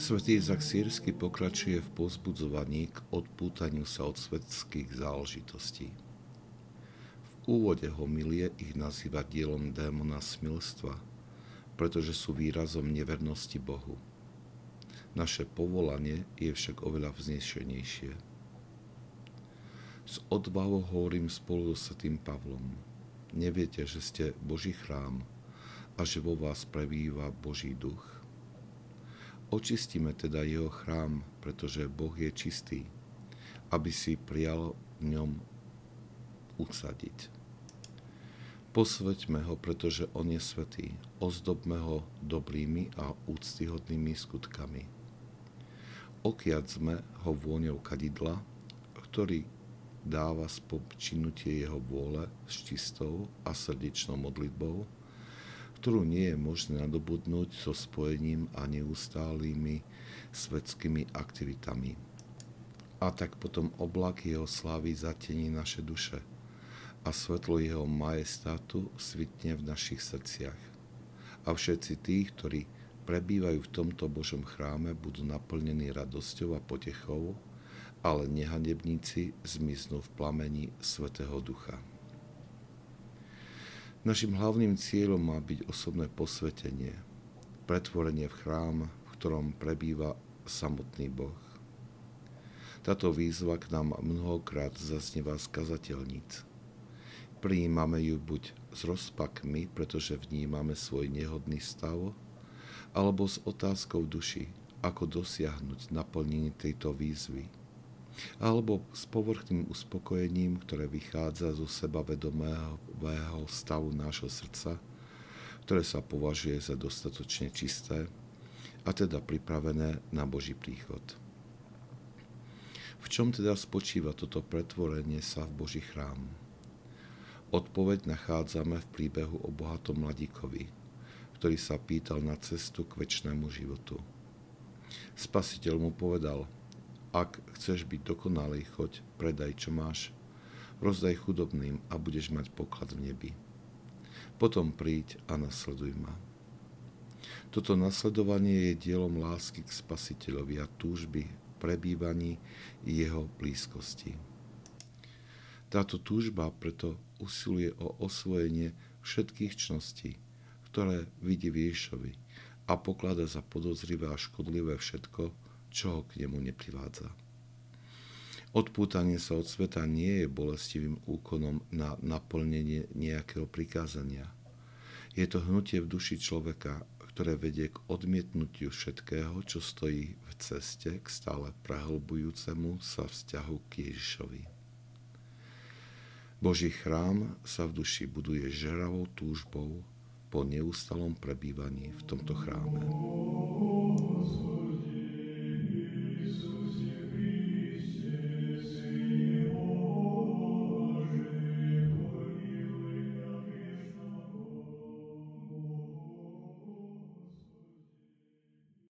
Svetý Izak Sírsky pokračuje v pozbudzovaní k odpútaniu sa od svetských záležitostí. V úvode homilie ich nazýva dielom démona smilstva, pretože sú výrazom nevernosti Bohu. Naše povolanie je však oveľa vznešenejšie. S odvahou hovorím spolu so Svetým Pavlom. Neviete, že ste Boží chrám a že vo vás prebýva Boží duch. Očistíme teda jeho chrám, pretože Boh je čistý, aby si prijal v ňom usadiť. Posveďme ho, pretože on je svetý. Ozdobme ho dobrými a úctyhodnými skutkami. Okiadzme ho vôňou kadidla, ktorý dáva spobčinutie jeho vôle s čistou a srdečnou modlitbou, ktorú nie je možné nadobudnúť so spojením a neustálými svetskými aktivitami. A tak potom oblak jeho slávy zatení naše duše a svetlo jeho majestátu svitne v našich srdciach. A všetci tí, ktorí prebývajú v tomto Božom chráme, budú naplnení radosťou a potechou, ale nehanebníci zmiznú v plamení Svetého Ducha. Našim hlavným cieľom má byť osobné posvetenie, pretvorenie v chrám, v ktorom prebýva samotný Boh. Táto výzva k nám mnohokrát zaznieva z kazateľníc. Prijímame ju buď s rozpakmi, pretože vnímame svoj nehodný stav, alebo s otázkou duši, ako dosiahnuť naplnenie tejto výzvy – alebo s povrchným uspokojením, ktoré vychádza zo sebavedomého stavu nášho srdca, ktoré sa považuje za dostatočne čisté a teda pripravené na Boží príchod. V čom teda spočíva toto pretvorenie sa v Boží chrám? Odpoveď nachádzame v príbehu o bohatom mladíkovi, ktorý sa pýtal na cestu k väčšnému životu. Spasiteľ mu povedal – ak chceš byť dokonalý, choď, predaj, čo máš, rozdaj chudobným a budeš mať poklad v nebi. Potom príď a nasleduj ma. Toto nasledovanie je dielom lásky k spasiteľovi a túžby prebývaní jeho blízkosti. Táto túžba preto usiluje o osvojenie všetkých čností, ktoré vidí v a poklada za podozrivé a škodlivé všetko, čo k nemu neprivádza. Odpútanie sa od sveta nie je bolestivým úkonom na naplnenie nejakého prikázania. Je to hnutie v duši človeka, ktoré vedie k odmietnutiu všetkého, čo stojí v ceste k stále prehlbujúcemu sa vzťahu k Ježišovi. Boží chrám sa v duši buduje žeravou túžbou po neustalom prebývaní v tomto chráme.